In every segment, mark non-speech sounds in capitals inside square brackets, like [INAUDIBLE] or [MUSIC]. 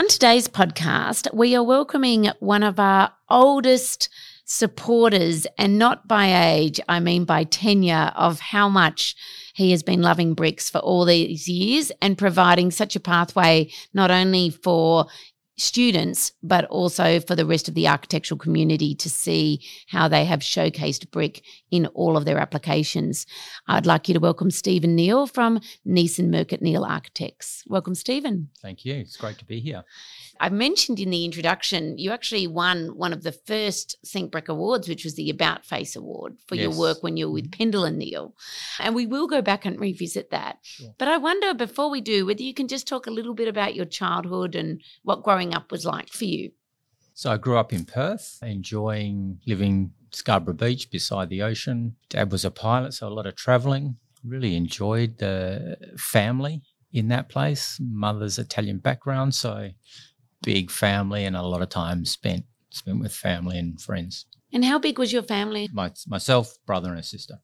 On today's podcast, we are welcoming one of our oldest supporters, and not by age, I mean by tenure of how much he has been loving bricks for all these years and providing such a pathway not only for students, but also for the rest of the architectural community to see how they have showcased brick in all of their applications. I'd like you to welcome Stephen Neal from Neeson Murcutt Neal Architects. Welcome, Stephen. Thank you. It's great to be here. I mentioned in the introduction, you actually won one of the first Think Brick Awards, which was the About Face Award for yes. your work when you were with mm-hmm. Pendal and Neal. And we will go back and revisit that. Sure. But I wonder, before we do, whether you can just talk a little bit about your childhood and what growing up was like for you. So I grew up in Perth, enjoying living Scarborough Beach beside the ocean. Dad was a pilot, so a lot of traveling. Really enjoyed the family in that place. Mother's Italian background, so big family and a lot of time spent spent with family and friends. And how big was your family? My, myself, brother, and a sister.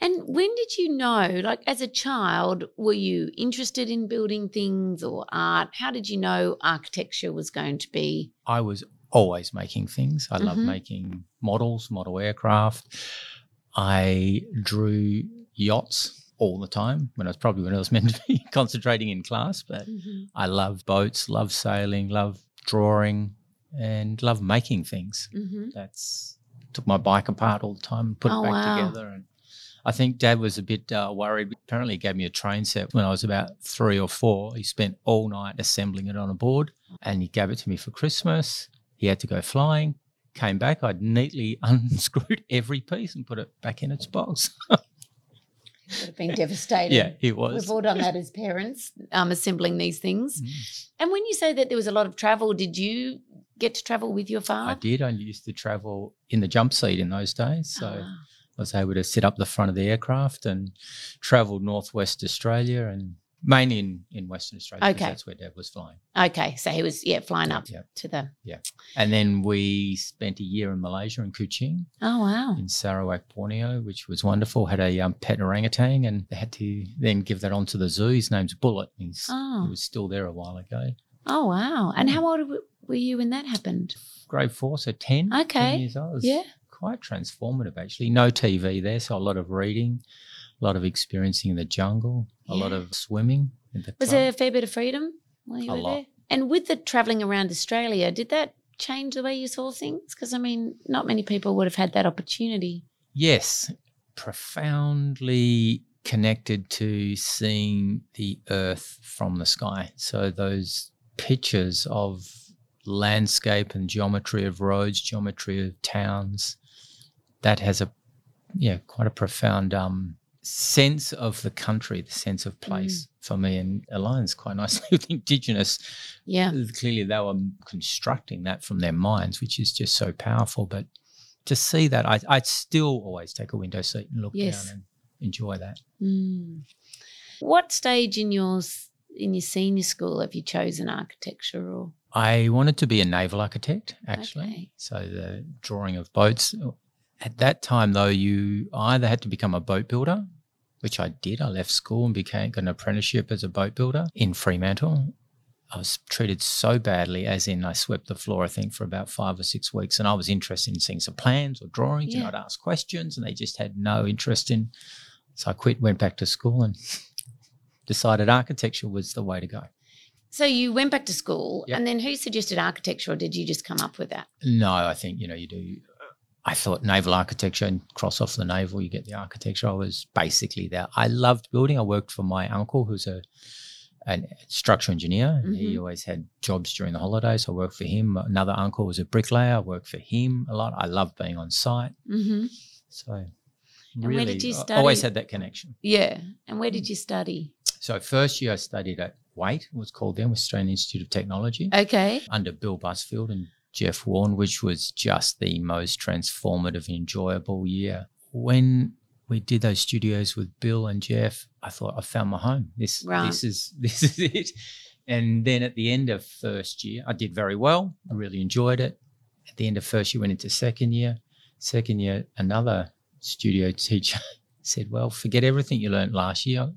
And when did you know, like as a child, were you interested in building things or art? How did you know architecture was going to be? I was always making things. I mm-hmm. love making models, model aircraft. I drew yachts all the time when I was probably when I was [LAUGHS] meant to be concentrating in class. But mm-hmm. I love boats, love sailing, love drawing, and love making things. Mm-hmm. That's took my bike apart all the time, and put oh, it back wow. together, and I think Dad was a bit uh, worried. Apparently, he gave me a train set when I was about three or four. He spent all night assembling it on a board, and he gave it to me for Christmas. He had to go flying. Came back, I'd neatly [LAUGHS] unscrewed every piece and put it back in its box. It would have been devastating. yeah, it was. We've all done that as parents, um, assembling these things. Mm. And when you say that there was a lot of travel, did you get to travel with your father? I did. I used to travel in the jump seat in those days. So ah. I was able to sit up the front of the aircraft and travel northwest Australia and mainly in, in Western Australia. Okay. That's where Dad was flying. Okay. So he was, yeah, flying up yeah. to the. Yeah. And then we spent a year in Malaysia in Kuching. Oh, wow. In Sarawak, Borneo, which was wonderful. Had a um, pet orangutan and they had to then give that on to the zoo. His name's Bullet. He's, oh. He was still there a while ago. Oh, wow. And how old were you when that happened? Grade four, so 10. Okay. 10 years old. Yeah. Quite transformative, actually. No TV there, so a lot of reading a lot of experiencing in the jungle, yeah. a lot of swimming. The was there a fair bit of freedom while you a were lot. there? And with the traveling around Australia, did that change the way you saw things? Because I mean, not many people would have had that opportunity. Yes, profoundly connected to seeing the earth from the sky. So those pictures of landscape and geometry of roads, geometry of towns, that has a yeah quite a profound um, sense of the country, the sense of place mm. for me, and aligns quite [LAUGHS] nicely with Indigenous. Yeah, clearly they were constructing that from their minds, which is just so powerful. But to see that, I I still always take a window seat and look yes. down and enjoy that. Mm. What stage in your in your senior school have you chosen architecture or? I wanted to be a naval architect, actually. Okay. So the drawing of boats. At that time, though, you either had to become a boat builder which I did. I left school and became got an apprenticeship as a boat builder in Fremantle. I was treated so badly, as in I swept the floor, I think, for about five or six weeks. And I was interested in seeing some plans or drawings, yeah. and I'd ask questions, and they just had no interest in. So I quit, went back to school, and [LAUGHS] decided architecture was the way to go. So you went back to school, yep. and then who suggested architecture, or did you just come up with that? No, I think you know you do I thought naval architecture and cross off the naval, you get the architecture. I was basically there. I loved building. I worked for my uncle, who's a an structural engineer. Mm-hmm. He always had jobs during the holidays. I worked for him. Another uncle was a bricklayer. I worked for him a lot. I loved being on site. Mm-hmm. So, and really, where did you study? I always had that connection. Yeah. And where did you study? So, first year I studied at WAIT, it was called then, Australian Institute of Technology, Okay. under Bill Busfield and Jeff Warren, which was just the most transformative, enjoyable year. When we did those studios with Bill and Jeff, I thought I found my home. This Right. this is [LAUGHS] this is it. And then at the end of first year, I did very well. I really enjoyed it. At the end of first year, went into second year. Second year, another studio teacher [LAUGHS] said, "Well, forget everything you learned last year.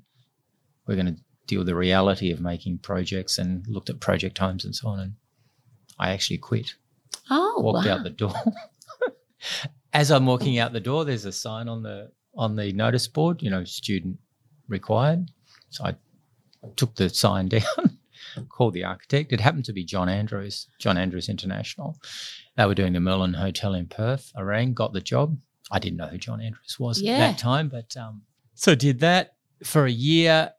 We're going to deal with the reality of making projects." And looked at project homes and so on. And I actually quit Oh, walked wow. out the door. [LAUGHS] As I'm walking out the door, there's a sign on the on the notice board, you know, student required. So I took the sign [LAUGHS] down, called the architect. It happened to be John Andrews, John Andrews International. They were doing the Merlin Hotel in Perth. I rang, got the job. I didn't know who John Andrews was Yeah. at that time, but um, so did that for a year.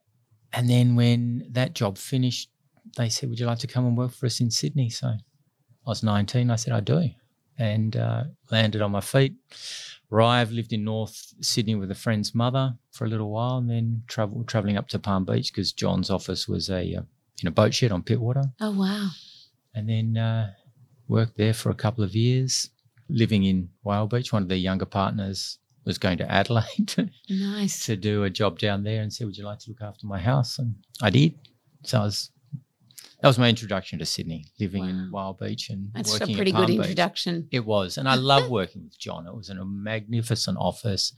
And then when that job finished, they said, "Would you like to come and work for us in Sydney?" So I was 19. I said, I do. And uh, landed on my feet. Arrived, lived in North Sydney with a friend's mother for a little while, and then travel traveling up to Palm Beach because John's office was a uh, in a boat shed on Pittwater. Oh, wow. And then uh, worked there for a couple of years, living in Whale Beach. One of the younger partners was going to Adelaide [LAUGHS] Nice. to do a job down there and said, Would you like to look after my house? And I did. So I was that was my introduction to Sydney, living in Whale Beach and That's working a pretty good Beach. introduction. It was. And I love working with John. It was in a magnificent office,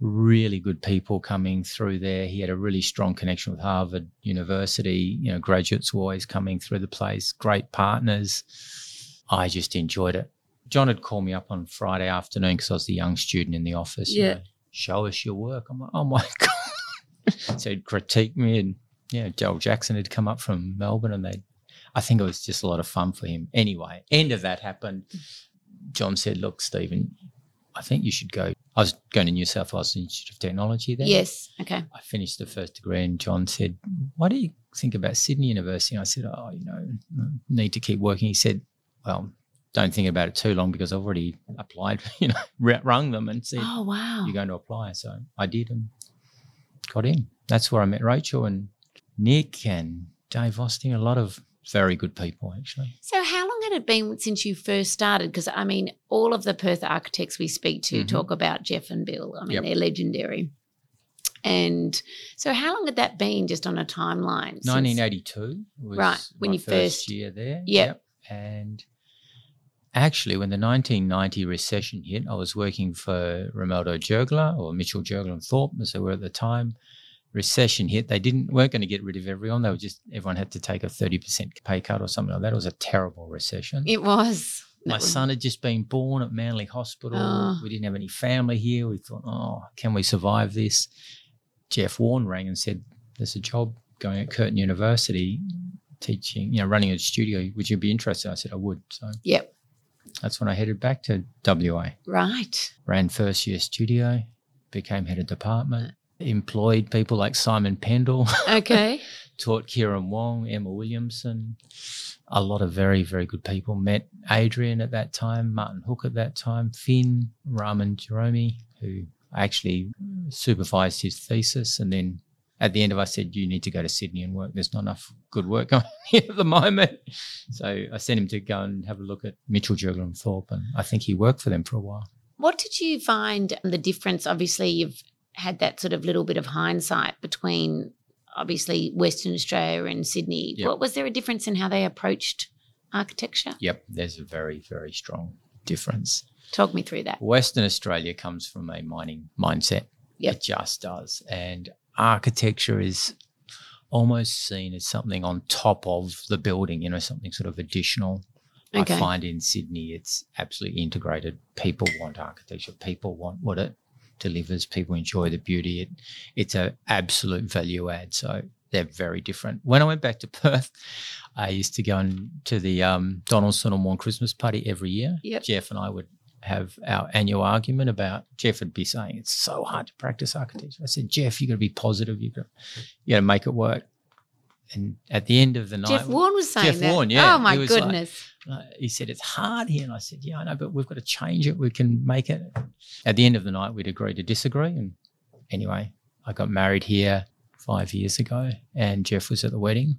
really good people coming through there. He had a really strong connection with Harvard University. You know, graduates were always coming through the place, great partners. I just enjoyed it. John had called me up on Friday afternoon because I was the young student in the office. you Yeah. know, Show us your work. I'm like, oh my [LAUGHS] God. so he'd critique me and yeah, Daryl Jackson had come up from Melbourne and they I think it was just a lot of fun for him. Anyway, end of that happened. John said, Look, Stephen, I think you should go. I was going to New South Wales Institute of Technology then. Yes. Okay. I finished the first degree, and John said, Why do you think about Sydney University? And I said, Oh, you know, need to keep working. He said, Well, don't think about it too long because I've already applied, [LAUGHS] you know, rung them and said, Oh, wow. You're going to apply. So I did and got in. That's where I met Rachel and Nick and Dave Austin, a lot of very good people, actually. So, how long had it been since you first started? Because I mean, all of the Perth architects we speak to Mhm. talk about Jeff and Bill. I mean, Yep. they're legendary. And so, how long had that been just on a timeline? 1982 was Right, when you first, first- year there. Yep. And actually, when the 1990 recession hit, I was working for Romaldo Giurgola or Mitchell Giurgola and Thorp, as they were at the time. Recession hit. They didn't weren't going to get rid of everyone. They were just everyone had to take a 30% pay cut or something like that. It was a terrible recession. It was. My was- son had just been born at Manly Hospital. Oh. We didn't have any family here. We thought, oh, can we survive this? Jeff Warren rang and said, there's a job going at Curtin University teaching, you know, running a studio. Would you be interested? I said, I would. So Yep. that's when I headed back to WA. Right. Ran first year studio, became head of department, employed people like Simon Pendal, Okay. [LAUGHS] taught Kieran Wong, Emma Williamson, a lot of very, very good people. Met Adrian at that time, Martyn Hook at that time, Finn, Raman Jerome, who actually supervised his thesis. And then at the end of it, I said, You need to go to Sydney and work. There's not enough good work [LAUGHS] going here at the moment. So I sent him to go and have a look at Mitchell Giurgola and Thorp. And I think he worked for them for a while. What did you find the difference? Obviously, you've had that sort of little bit of hindsight between obviously Western Australia and Sydney. Yep. What was there a difference in how they approached architecture? Yep, there's a very, very strong difference. Talk me through that. Western Australia comes from a mining mindset. Yep. It just does. And architecture is almost seen as something on top of the building, you know, something sort of additional. Okay. I find in Sydney it's absolutely integrated. People want architecture. People want what it delivers. People enjoy the beauty. It it's an absolute value add. So they're very different. When I went back to [LAUGHS] Perth, I used to go and to the um, Donaldson and Warren Christmas party every year. Yep. Jeff and I would have our annual argument about Jeff would be saying it's so hard to practice architecture. I said, Jeff, you've got to be positive. You got you got to make it work. And at the end of the night, Jeff Warren was saying Jeff that. Warren, yeah, Oh my he was like- goodness. uh, he said it's hard here, and I said, yeah, I know, but we've got to change it. We can make it. At the end of the night, we'd agree to disagree, and anyway, I got married here. five years ago, and Jeff was at the wedding.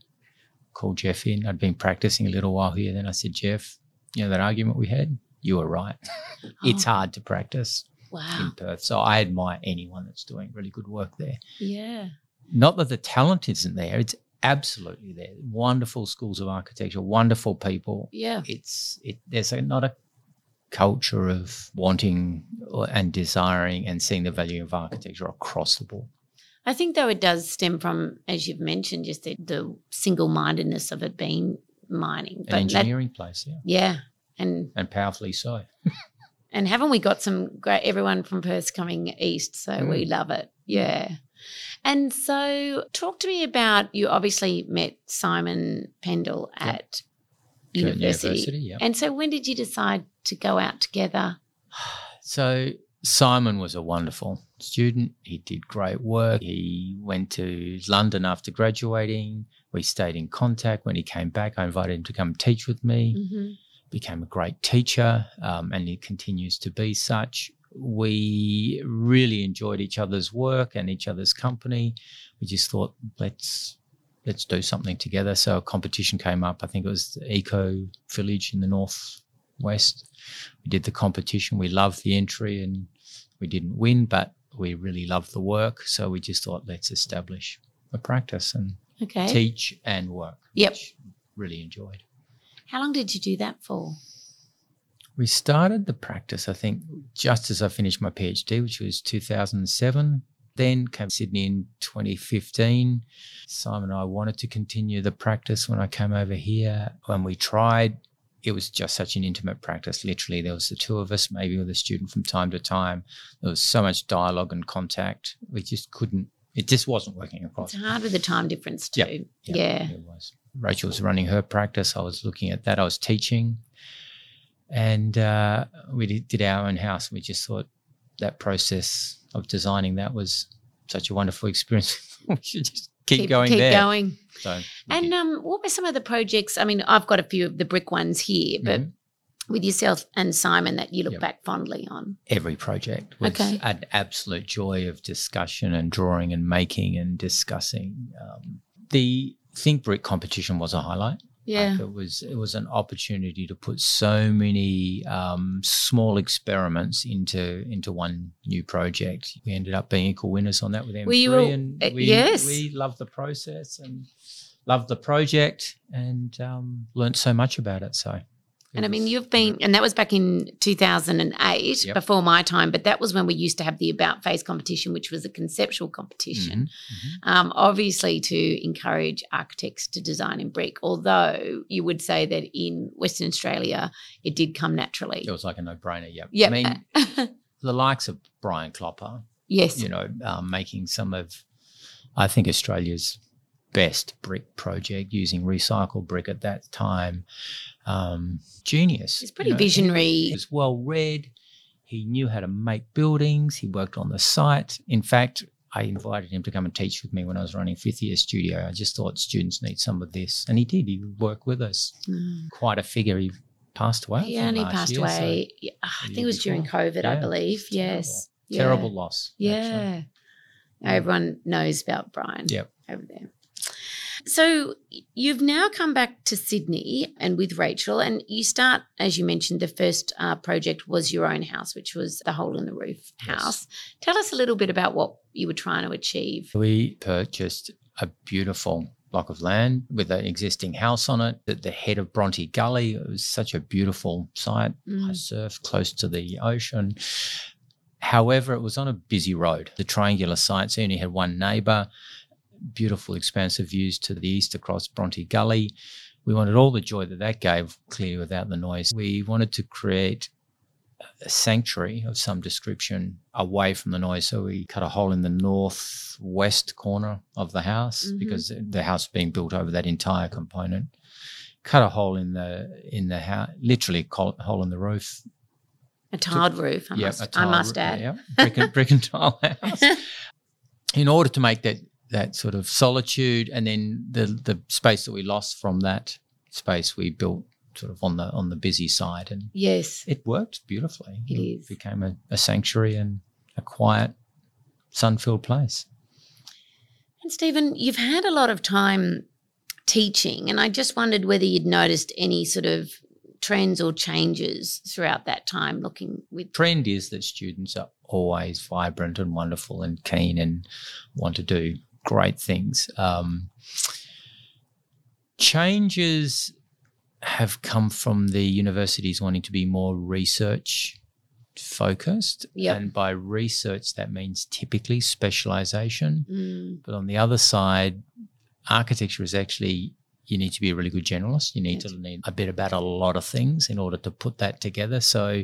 Called Jeff in. I'd been practicing a little while here. Then I said, Jeff, you know that argument we had? You were right. [LAUGHS] it's Oh, hard to practice Wow. in Perth. So I admire anyone that's doing really good work there. Yeah. Not that the talent isn't there, it's absolutely there. Wonderful schools of architecture, wonderful people. Yeah. It's it there's a, not a culture of wanting or- and desiring and seeing the value of architecture across the board. I think though it does stem from, as you've mentioned, just the, the single-mindedness of it being mining. An that- engineering place, yeah. yeah. And And powerfully so. [LAUGHS] and haven't we got some great everyone from Perth coming east, so we Mm. love it. Yeah. And so talk to me about you obviously met Simon Pendal at Curtin university. University, yeah. And so when did you decide to go out together? [SIGHS] So Simon was a wonderful student. He did great work. He went to London after graduating. We stayed in contact. When he came back, I invited him to come teach with me. Mhm. Became a great teacher, um, and he continues to be such. We really enjoyed each other's work and each other's company. We just thought, let's let's do something together. So a competition came up. I think it was the Eco Village in the northwest. We did the competition. We loved the entry, and we didn't win, but we really loved the work. So we just thought, let's establish a practice and Okay. teach and work. Yep. really enjoyed. How long did you do that for? We started the practice, I think, just as I finished my PhD, which was 2007. Then came Sydney in 2015. Simon and I wanted to continue the practice when I came over here. When we tried, it was just such an intimate practice. Literally, there was the two of us, maybe with a student from time to time. There was so much dialogue and contact. We just couldn't, it just wasn't working across. It's hard with the time difference too. Yep. Yeah. It was. Rachel was running her practice. I was looking at that. I was teaching. And uh, we did, did our own house. We just thought that process of designing that was such a wonderful experience. [LAUGHS] we should just keep, going keep there. going. So, And um, what were some of the projects? I mean, I've got a few of the brick ones here, but Mhm. with yourself and Simon that you look Yep. back fondly on. every project was Okay. an absolute joy of discussion and drawing and making and discussing. Um, the Think Brick competition was a highlight. Yeah. Like it was it was an opportunity to put so many um, small experiments into into one new project. We ended up being equal winners on that with M3, Were all- and we yes. we loved the process and loved the project and um, learned so much about it. So, And I mean, you've been, and that was back in 2008, Yep. before my time, but that was when we used to have the About Face competition, which was a conceptual competition, Mhm, um, obviously to encourage architects to design in brick. Although you would say that in Western Australia, it did come naturally. It was like a no brainer. Yep. Yeah. I mean, [LAUGHS] the likes of Brian Klopper, yes. you know, um, making some of, I think, Australia's best brick project using recycled brick at that time. Um, genius. It's pretty you know. He was well read. He knew how to make buildings. He worked on the site. In fact, I invited him to come and teach with me when I was running fifth year studio. I just thought students need some of this. And he did. He worked with us. Mm. Quite a figure. He passed away. He think, only last passed year, away. yeah, I think it was during before. COVID, I believe. it's Yes. Yeah. Terrible loss. actually. Yeah. Everyone knows about Brian Yep. over there. So you've now come back to Sydney and with Rachel, and you start, as you mentioned, the first uh, project was your own house, which was the hole in the roof Yes. house. Tell us a little bit about what you were trying to achieve. We purchased a beautiful block of land with an existing house on it at the head of Bronte Gully. It was such a beautiful site. I Mm. surfed close to the ocean. However, it was on a busy road, the triangular site. So you only had one neighbour, beautiful, expansive views to the east across Bronte Gully. We wanted all the joy that that gave, clearly without the noise. We wanted to create a sanctuary of some description away from the noise. So we cut a hole in the northwest corner of the house Mhm. because the house being built over that entire component. Cut a hole in the in the house, literally a hole in the roof. A tiled roof, I Yeah, must, a I must roo- add. yeah, brick and, brick and tile [LAUGHS] house. In order to make that that sort of solitude, and then the the space that we lost from that space, we built sort of on the on the busy side, and yes. it worked beautifully. It is. became a, a sanctuary and a quiet, sun-filled place. And Stephen, you've had a lot of time teaching, and I just wondered whether you'd noticed any sort of trends or changes throughout that time looking with trend is that students are always vibrant and wonderful and keen and want to do great things um, changes have come from the universities wanting to be more research focused. Yep. And by research, that means typically specialization. Mm, But on the other side, architecture is actually, you need to be a really good generalist. You need Yes. to need a bit about a lot of things in order to put that together. So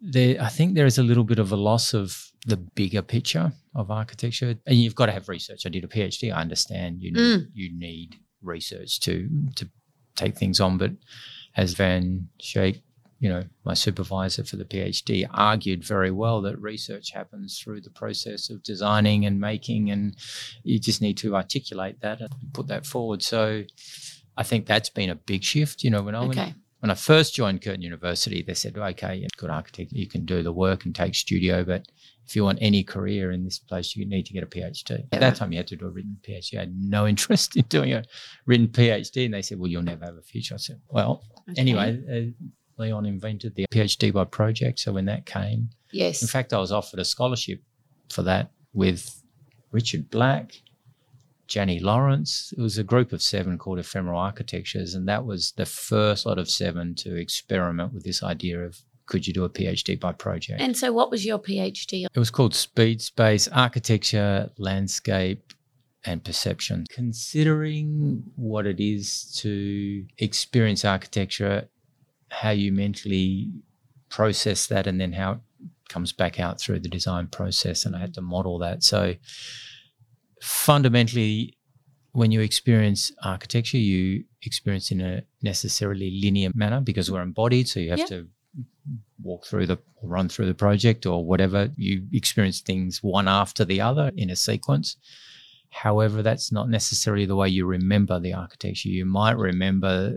there, I think there is a little bit of a loss of the bigger picture of architecture. And you've got to have research. I did a PhD. I understand you need, Mm. you need research to to take things on. But as Van Schaik, you know, my supervisor for the PhD, argued very well that research happens through the process of designing and making, and you just need to articulate that and put that forward. So I think that's been a big shift. You know, when I went okay. When I first joined Curtin University, they said, okay, you're a good architect, you can do the work and take studio, but if you want any career in this place, you need to get a PhD. At that time, you had to do a written PhD. I had no [LAUGHS] interest in doing a written PhD. And they said, well, you'll never have a future. I said, well, Okay. anyway, uh, Leon invented the PhD by project. So when that came, Yes. in fact, I was offered a scholarship for that with Richard Black, Jenny Lawrence. It was a group of seven called Ephemeral Architectures, and that was the first lot of seven to experiment with this idea of could you do a PhD by project. and so, what was your PhD? it was called Speed Space Architecture, Landscape, and Perception. Considering what it is to experience architecture, how you mentally process that, and then how it comes back out through the design process. And I had to model that. So fundamentally, when you experience architecture, you experience in a necessarily linear manner because we're embodied. So you have Yeah. to walk through the or run through the project or whatever. You experience things one after the other in a sequence. However, that's not necessarily the way you remember the architecture. You might remember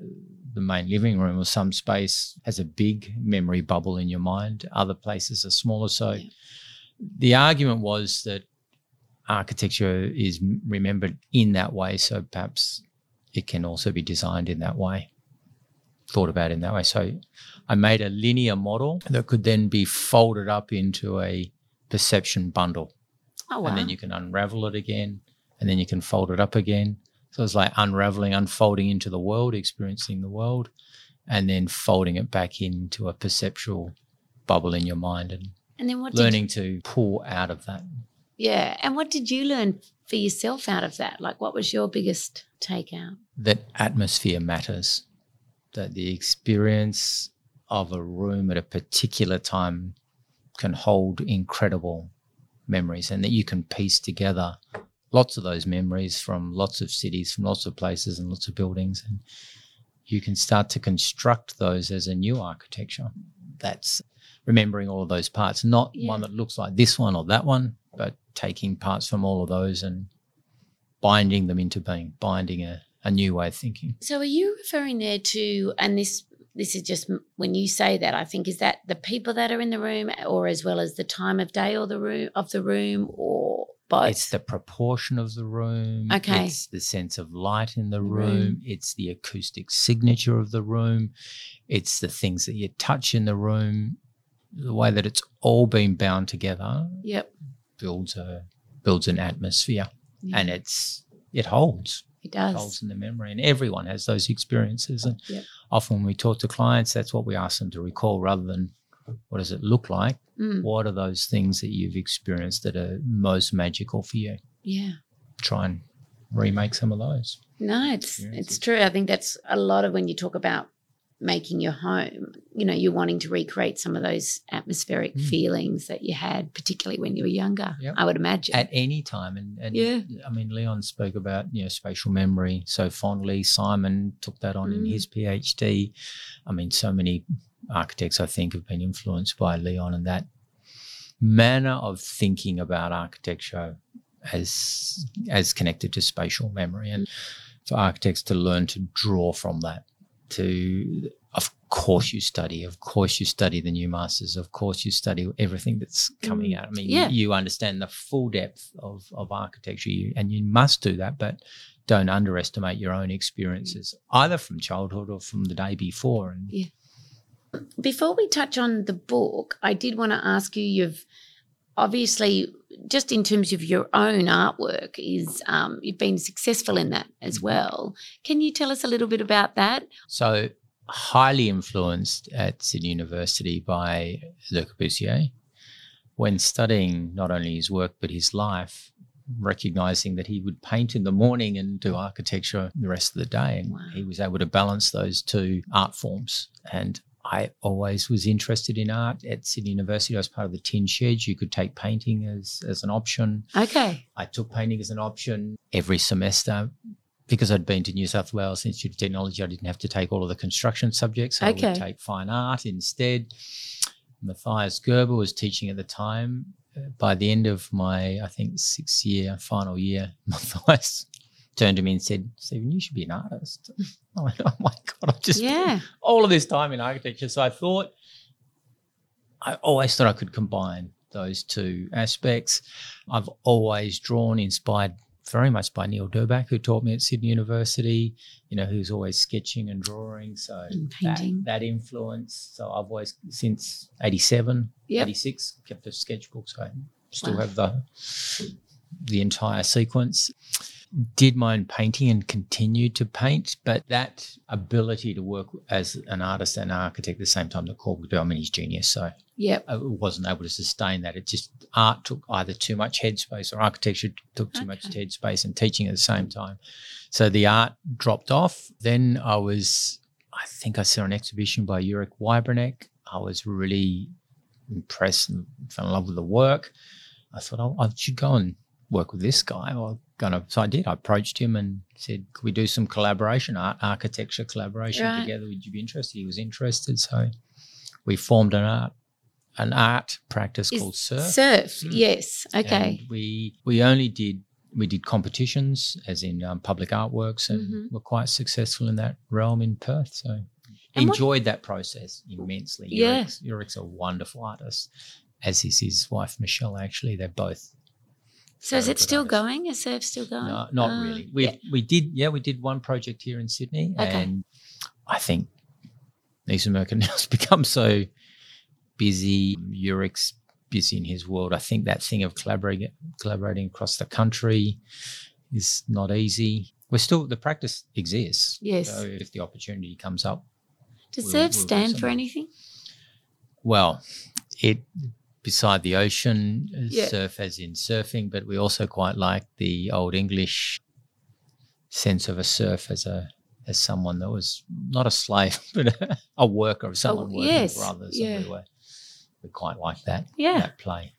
the main living room or some space has a big memory bubble in your mind. Other places are smaller. So Yeah. the argument was that architecture is remembered in that way. So perhaps it can also be designed in that way, thought about in that way. So I made a linear model that could then be folded up into a perception bundle. Oh, wow. And then you can unravel it again, and then you can fold it up again. So it's like unraveling, unfolding into the world, experiencing the world, and then folding it back into a perceptual bubble in your mind and and then what? learning to pull out of that. Yeah. And what did you learn for yourself out of that? Like, what was your biggest takeout? that atmosphere matters, that the experience of a room at a particular time can hold incredible memories and that you can piece together lots of those memories from lots of cities, from lots of places and lots of buildings. And you can start to construct those as a new architecture. That's remembering all of those parts, not Yeah. one that looks like this one or that one, but taking parts from all of those and binding them into being, binding a, a new way of thinking. So, are you referring there to? And this this is just when you say that. I think is that the people that are in the room, or as well as the time of day or the room of the room, or both. It's the proportion of the room. Okay. It's the sense of light in the room. room. It's the acoustic signature of the room. It's the things that you touch in the room. The way that it's all been bound together yep. Builds a builds an atmosphere, Yeah, and it's it holds it does. holds in the memory, and everyone has those experiences. And Yep. often when we talk to clients, that's what we ask them to recall, rather than what does it look like. Mm, What are those things that you've experienced that are most magical for you? yeah. try and remake some of those. No, it's it's true. I think that's a lot of when you talk about making your home. You know, you're wanting to recreate some of those atmospheric Mm. feelings that you had, particularly when you were younger. Yep. I would imagine. At any time, and, and Yeah. I mean, Leon spoke about you know spatial memory so fondly. Simon took that on in Mm. his PhD. I mean, so many architects I think have been influenced by Leon and that manner of thinking about architecture as as connected to spatial memory, and for architects to learn to draw from that to of course you study of course you study the new masters of course you study everything that's coming Mm, out i mean yeah. you, you understand the full depth of, of architecture you, and you must do that but don't underestimate your own experiences either from childhood or from the day before and Yeah. Before we touch on the book, I did want to ask you you've obviously just in terms of your own artwork is um, you've been successful in that as well. Can you tell us a little bit about that? So highly influenced at Sydney University by Le Corbusier. When studying not only his work but his life, recognizing that he would paint in the morning and do architecture the rest of the day, and Wow. he was able to balance those two art forms. And I always was interested in art at Sydney University. I was part of the Tin Shed. You could take painting as as an option. Okay. I took painting as an option every semester because I'd been to New South Wales Institute of Technology. I didn't have to take all of the construction subjects. So I Okay. would take fine art instead. Matthias Gerber was teaching at the time. Uh, By the end of my, I think, sixth year, final year, [LAUGHS] Matthias turned to me and said, Stephen, you should be an artist. [LAUGHS] I went, oh my God, I've just Yeah. all of this time in architecture. So I thought, I always thought I could combine those two aspects. I've always drawn, inspired very much by Neil Durbach, who taught me at Sydney University, you know, who's always sketching and drawing. So And that, that influence. So I've always, since 87, Yep. 86, kept a sketchbook. So I still Wow. have the, the entire sequence did my own painting and continued to paint, but that ability to work as an artist and architect at the same time that Corb could do, I mean, he's genius. So Yep. I wasn't able to sustain that. It just, art took either too much headspace or architecture took too much headspace and teaching at the same time. So the art dropped off. Then I was, I think I saw an exhibition by Jurek Wybraniec. I was really impressed and fell in love with the work. I thought oh, I should go and work with this guy. Or gonna, so I did. I approached him and said, "Could we do some collaboration, art architecture collaboration Right. together? Would you be interested?" He was interested, so we formed an art an art practice Is called Surf. Surf. Mm. Yes. Okay. And we we only did we did competitions, as in um, public artworks, and Mhm. were quite successful in that realm in Perth. So And what- enjoyed that process immensely. Yeah. Jurek's a wonderful artist, as is his wife Michelle. Actually, they're both. So is it still going? Is Surf still going? No, not Uh, really. We yeah. we did yeah we did one project here in Sydney, Okay. and I think Nisa has [LAUGHS] become so busy. Jurek's busy in his world. I think that thing of collaborating collaborating across the country is not easy. We're still the practice exists. Yes. So if the opportunity comes up, Does we'll- Surf we'll stand for anything? well, it beside the ocean, uh, Yeah. surf as in surfing, but we also quite like the old English sense of a serf as a as someone that was not a slave, [LAUGHS] but a, worker of someone working Oh, yes, for others. yeah. And we were we quite like that Yeah. that play.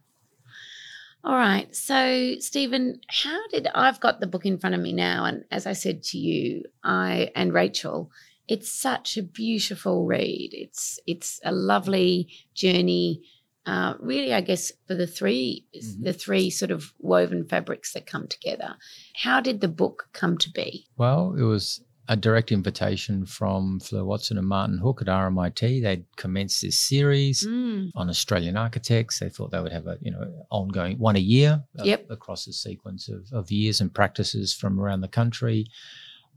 All right. So, Stephen, how did I've got the book in front of me now? And as I said to you, I and Rachel, it's such a beautiful read. It's it's a lovely journey. Uh, really, I guess for the 3 Mhm. the three sort of woven fabrics that come together. How did the book come to be? Well, it was a direct invitation from Fleur Watson and Martyn Hook at RMIT. They'd commenced this series. Mm, on Australian architects. They thought they would have a you know ongoing one a year uh, Yep. across a sequence of, of years and practices from around the country.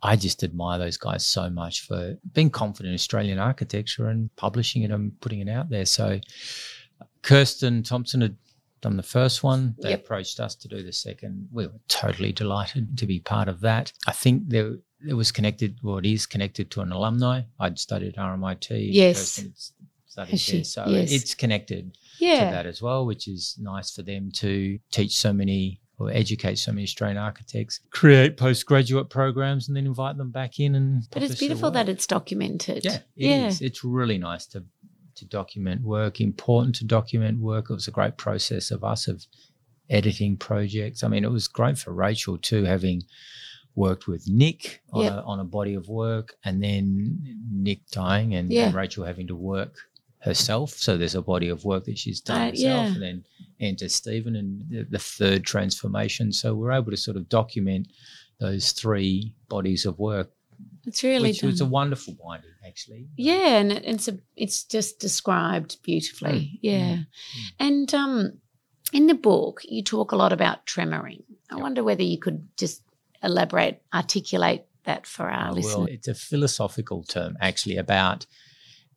I just admire those guys so much for being confident in Australian architecture and publishing it and putting it out there. So Kerstin Thompson had done the first one. They Yep. approached us to do the second. We were totally delighted to be part of that. I think there it was connected, well, it is connected to an alumni. I'd studied at RMIT. Yes. Studied there. So Yes. it's connected yeah. to that as well, which is nice for them to teach so many or educate so many Australian architects, create postgraduate programs, and then invite them back in and. But it's beautiful that it's documented. yeah, it yeah. is. It's really nice to to document work. Important to document work. It was a great process of us of editing projects. I mean, it was great for Rachel too, having worked with Nick on, Yep. a, on a body of work, and then Nick dying, and, Yeah. and Rachel having to work herself. So there's a body of work that she's done Uh, herself, yeah. and then enter Stephen and the, the third transformation. So we're able to sort of document those three bodies of work, It's really which was a wonderful binding. Actually. Yeah, and it, it's a, it's just described beautifully. Yeah, mm. and um, in the book you talk a lot about tremoring. I Yep. wonder whether you could just elaborate, articulate that for our listeners. well, it's a philosophical term actually about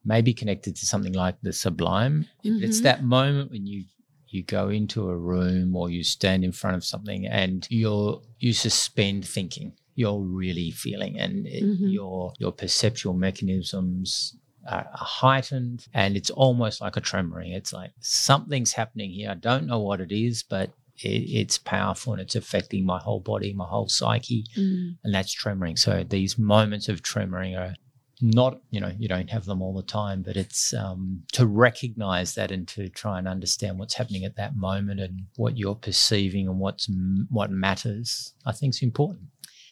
maybe connected to something like the sublime. It's Mhm. that moment when you you go into a room or you stand in front of something and you're you suspend thinking. You're really feeling, and it, Mhm. your your perceptual mechanisms are heightened, and it's almost like a tremoring. It's like something's happening here. I don't know what it is, but it, it's powerful and it's affecting my whole body, my whole psyche Mm. and that's tremoring. So these moments of tremoring are not, you know, you don't have them all the time, but it's um, to recognize that and to try and understand what's happening at that moment and what you're perceiving and what's what matters. I think is important.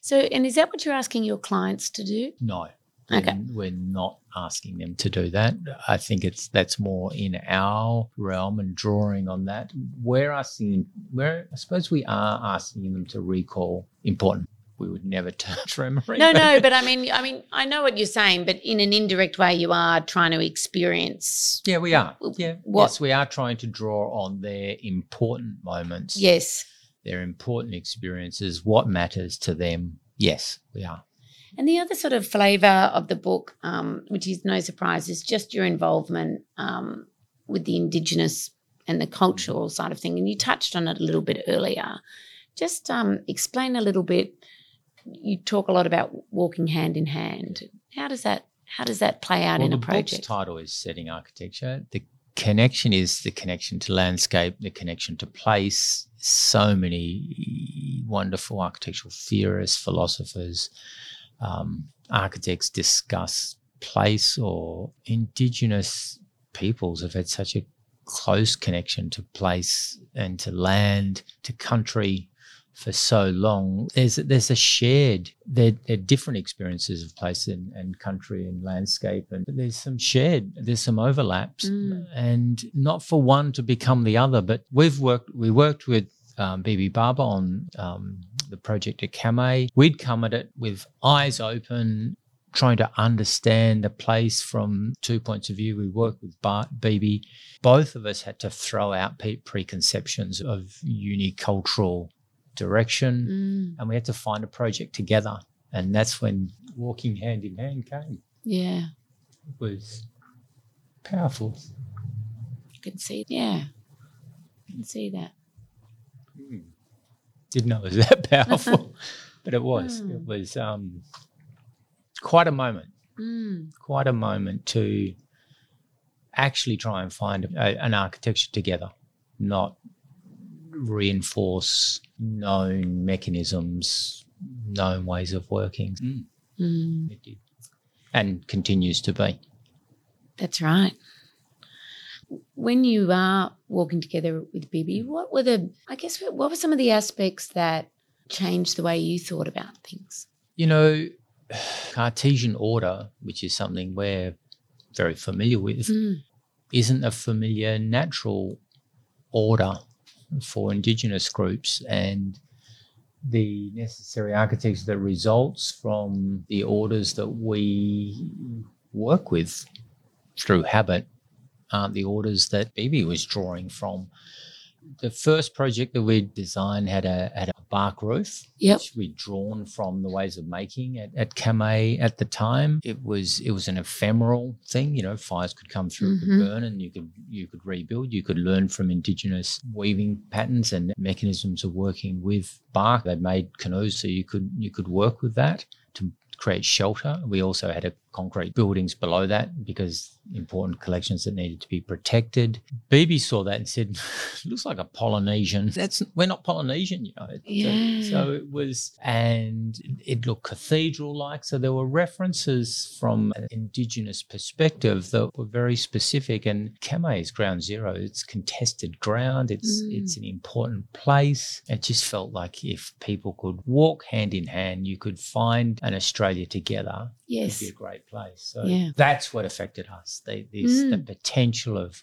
So, and is that what you're asking your clients to do? No. Okay. We're, not asking them to do that. I think it's that's more in our realm and drawing on that. We're asking, we're, I suppose we are asking them to recall important. We would never touch [LAUGHS] tremoring. No, no, but I mean, I mean, I know what you're saying, but in an indirect way, you are trying to experience. Yeah, we are. Yeah. What- Yes, we are trying to draw on their important moments. Yes, Their important experiences, what matters to them. Yes, we are. and the other sort of flavour of the book, um, which is no surprise, is just your involvement um, with the Indigenous and the cultural side of thing. And you touched on it a little bit earlier. Just um, explain a little bit. You talk a lot about walking hand in hand. How does that? How does that play out well, in the a project? book's title is Setting Architecture. The connection is the connection to landscape, the connection to place. So many wonderful architectural theorists, philosophers, um, architects discuss place or indigenous peoples have had such a close connection to place and to land, to country for so long. There's there's a shared there are different experiences of place and, and country and landscape and there's some shared there's some overlaps Mm. and not for one to become the other. But we've worked we worked with um, Bibi Barba on um, the project at Kamay. We'd come at it with eyes open, trying to understand the place from two points of view. We worked with Bart, Bibi. Both of us had to throw out pe- preconceptions of unicultural direction, Mm, and we had to find a project together. And that's when walking hand in hand came. yeah, It was powerful. you can see. Yeah, you can see that. Mm. Didn't know it was [LAUGHS] that powerful, [LAUGHS] but it was. It Mm. was um, quite a moment. Mm, Quite a moment to actually try and find a, an architecture together, not reinforce known mechanisms, known ways of working. Mm, mm. it did, and continues to be. That's right. When you are walking together with Bibi, what were the, I guess, what were some of the aspects that changed the way you thought about things? You know, Cartesian order, which is something we're very familiar with, Mm, isn't a familiar natural order for Indigenous groups. And the necessary architecture that results from the orders that we work with through habit aren't the orders that Bibi was drawing from. The first project that we designed had a had a bark roof, Yep. which we'd drawn from the ways of making at, at Kamay at the time. It was it was an ephemeral thing, you know, fires could come through, it Mhm. could burn, and you could you could rebuild. You could learn from indigenous weaving patterns and mechanisms of working with bark. They made canoes, so you could you could work with that to create shelter. We also had a concrete buildings below that because important collections that needed to be protected. Bibi saw that and said, [LAUGHS] "Looks like a Polynesian. That's we're not Polynesian, you know." So- Yeah. So, it was, and it looked cathedral-like. So there were references from an indigenous perspective that were very specific. And Kamay is ground zero. It's contested ground. It's Mm. it's an important place. It just felt like if people could walk hand in hand, you could find an Australia together yes. would be a great place. So Yeah. that's what affected us. The, this, the Mm. potential of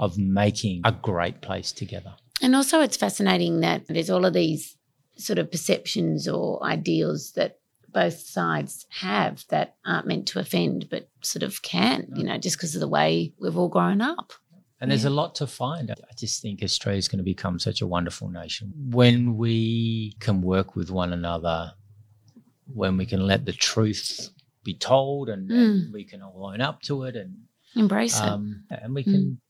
of making a great place together. And also, it's fascinating that there's all of these sort of perceptions or ideals that both sides have that aren't meant to offend, but sort of can, you know, just because of the way we've all grown up. And there's Yeah. a lot to find. I just think Australia is going to become such a wonderful nation when we can work with one another, when we can let the truth be told and, and we can all own up to it and Embrace it. um, and we can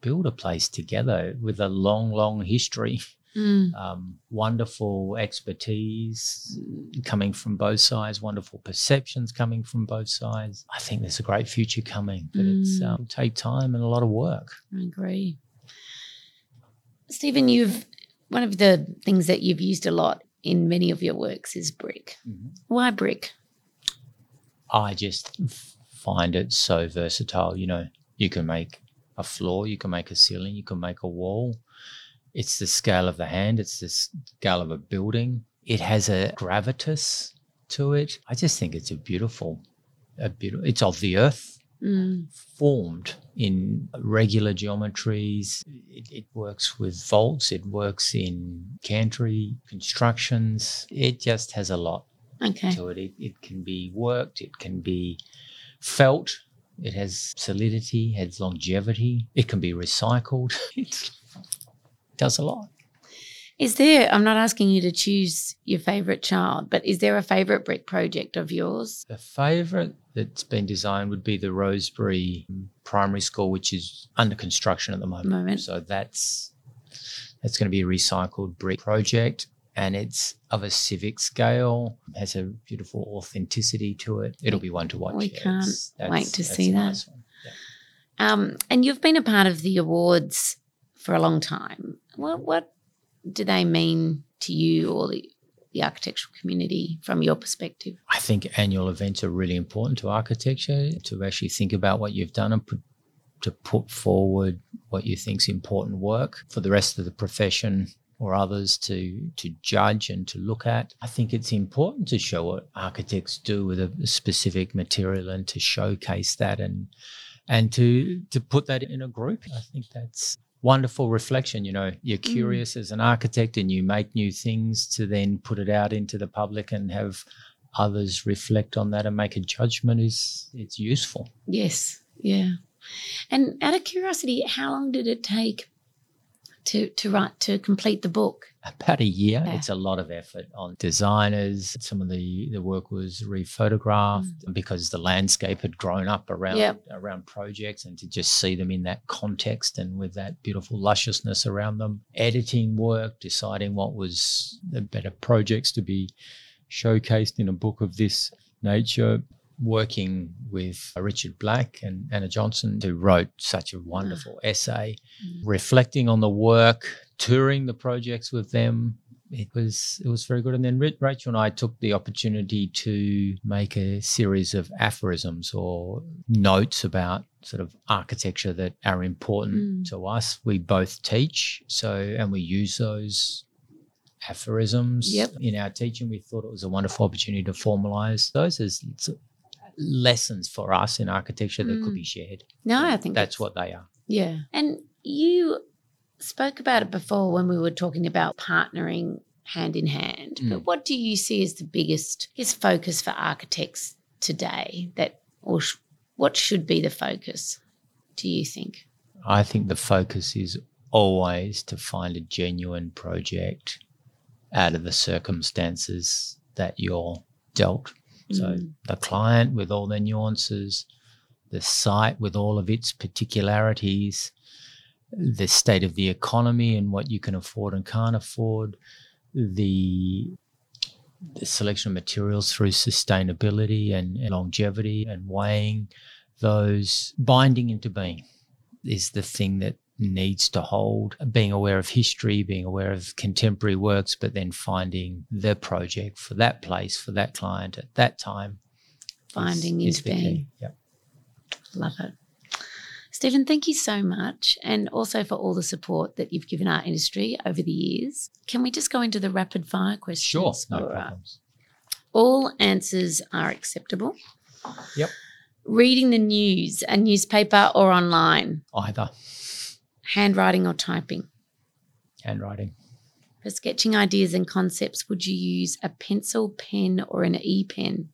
build a place together with a long, long history, Mm. [LAUGHS] um, wonderful expertise coming from both sides, wonderful perceptions coming from both sides. I think there's a great future coming, but it's Mm. um, it'll take time and a lot of work. I agree. Stephen, you've one of the things that you've used a lot in many of your works is brick. Why brick? I just find it so versatile. You know, you can make a floor, you can make a ceiling, you can make a wall. It's the scale of the hand, it's the scale of a building. It has a gravitas to it. I just think it's a beautiful, a beautiful. It's of the earth, Mm. formed in regular geometries. It, it works with vaults. It works in cantry constructions. It just has a lot Okay. to it. it. Can be worked, it can be felt, it has solidity, has longevity, it can be recycled. [LAUGHS] It does a lot. Is there, I'm not asking you to choose your favorite child, but is there a favorite brick project of yours? The favourite that's been designed would be the Rosebery Primary School, which is under construction at the moment. Moment. So that's that's going to be a recycled brick project, and it's of a civic scale. Has a beautiful authenticity to it. It'll be one to watch. We yeah. can't wait to see that. nice. Yeah. Um, and you've been a part of the awards for a long time. What, what do they mean to you or the, the architectural community from your perspective? I think annual events are really important to architecture to actually think about what you've done and put, to put forward what you think's important work for the rest of the profession or others to to judge and to look at. I think it's important to show what architects do with a specific material and to showcase that and and to to put that in a group. I think that's wonderful reflection. You know, you're mm. curious as an architect and you make new things to then put it out into the public and have others reflect on that and make a judgment is it's useful. Yes, yeah. And out of curiosity, how long did it take to to write to complete the book? About a year. Yeah. It's a lot of effort on designers. Some of the, the work was rephotographed mm. because the landscape had grown up around Yep. around projects and to just see them in that context and with that beautiful lusciousness around them. Editing work, deciding what was the better projects to be showcased in a book of this nature. Working with Richard Black and Anna Johnson, who wrote such a wonderful essay reflecting on the work, touring the projects with them. It was it was very good. And then Rachel and I took the opportunity to make a series of aphorisms or notes about sort of architecture that are important Mm. to us. We both teach, so and we use those aphorisms Yep. in our teaching. We thought it was a wonderful opportunity to formalize those as lessons for us in architecture that Mm. could be shared. No, I think that's what they are. Yeah. And you spoke about it before when we were talking about partnering hand in hand. Mm. But what do you see as the biggest I guess, focus for architects today that or sh- what should be the focus do you think? I think the focus is always to find a genuine project out of the circumstances that you're dealt. So Mm. the client with all their nuances, the site with all of its particularities, the state of the economy and what you can afford and can't afford, the the selection of materials through sustainability and, and longevity and weighing those binding into being is the thing that needs to hold being aware of history being aware of contemporary works but then finding the project for that place for that client at that time Finding is into being. Yep. Love it. Stephen, thank you so much. And also for all the support that you've given our industry over the years. Can we just go into the rapid fire questions? sure no All right. problems All answers are acceptable. Yep. Reading the news, a newspaper or online, either handwriting or typing, handwriting For sketching ideas and concepts, would you use a pencil, pen, or an e pen?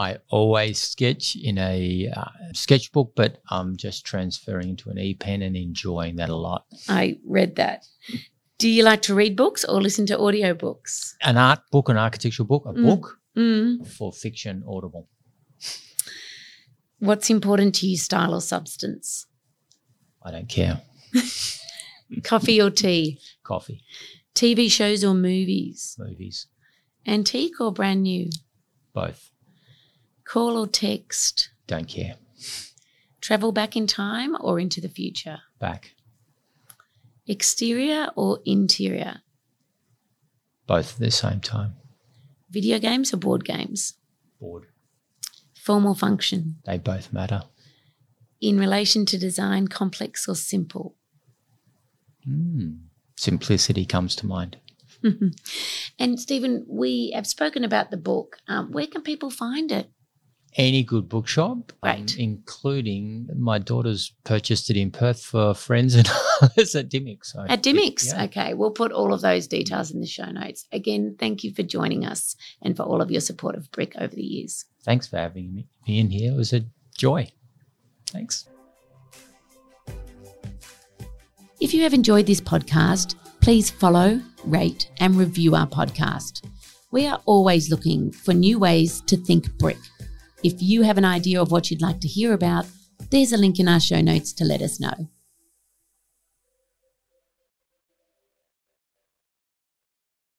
I always sketch in a uh, sketchbook, but I'm just transferring to an e pen and enjoying that a lot. I read that. Do you like to read books or listen to audiobooks? An art book, an architectural book, a Mm. book Mm. for fiction, audible. What's important to you, style or substance? I don't care. [LAUGHS] Coffee or tea? Coffee, TV shows or movies? movies, Antique or brand new? both. Call or text? Don't care. Travel back in time or into the future? Back. Exterior or interior? Both at the same time. Video games or board games? Board. Form or function? They both matter. In relation to design, complex or simple? Mm. Simplicity comes to mind. [LAUGHS] and Stephen, we have spoken about the book. Um, where can people find it? Any good bookshop, um, Right. including my daughter's purchased it in Perth for friends and others at Dymock. So At Dymocks. Yeah. Okay, we'll put all of those details in the show notes. Again, thank you for joining us and for all of your support of Brick over the years. Thanks for having me me in here. It was a joy. Thanks. If you have enjoyed this podcast, please follow, rate, and review our podcast. We are always looking for new ways to think brick. If you have an idea of what you'd like to hear about, there's a link in our show notes to let us know.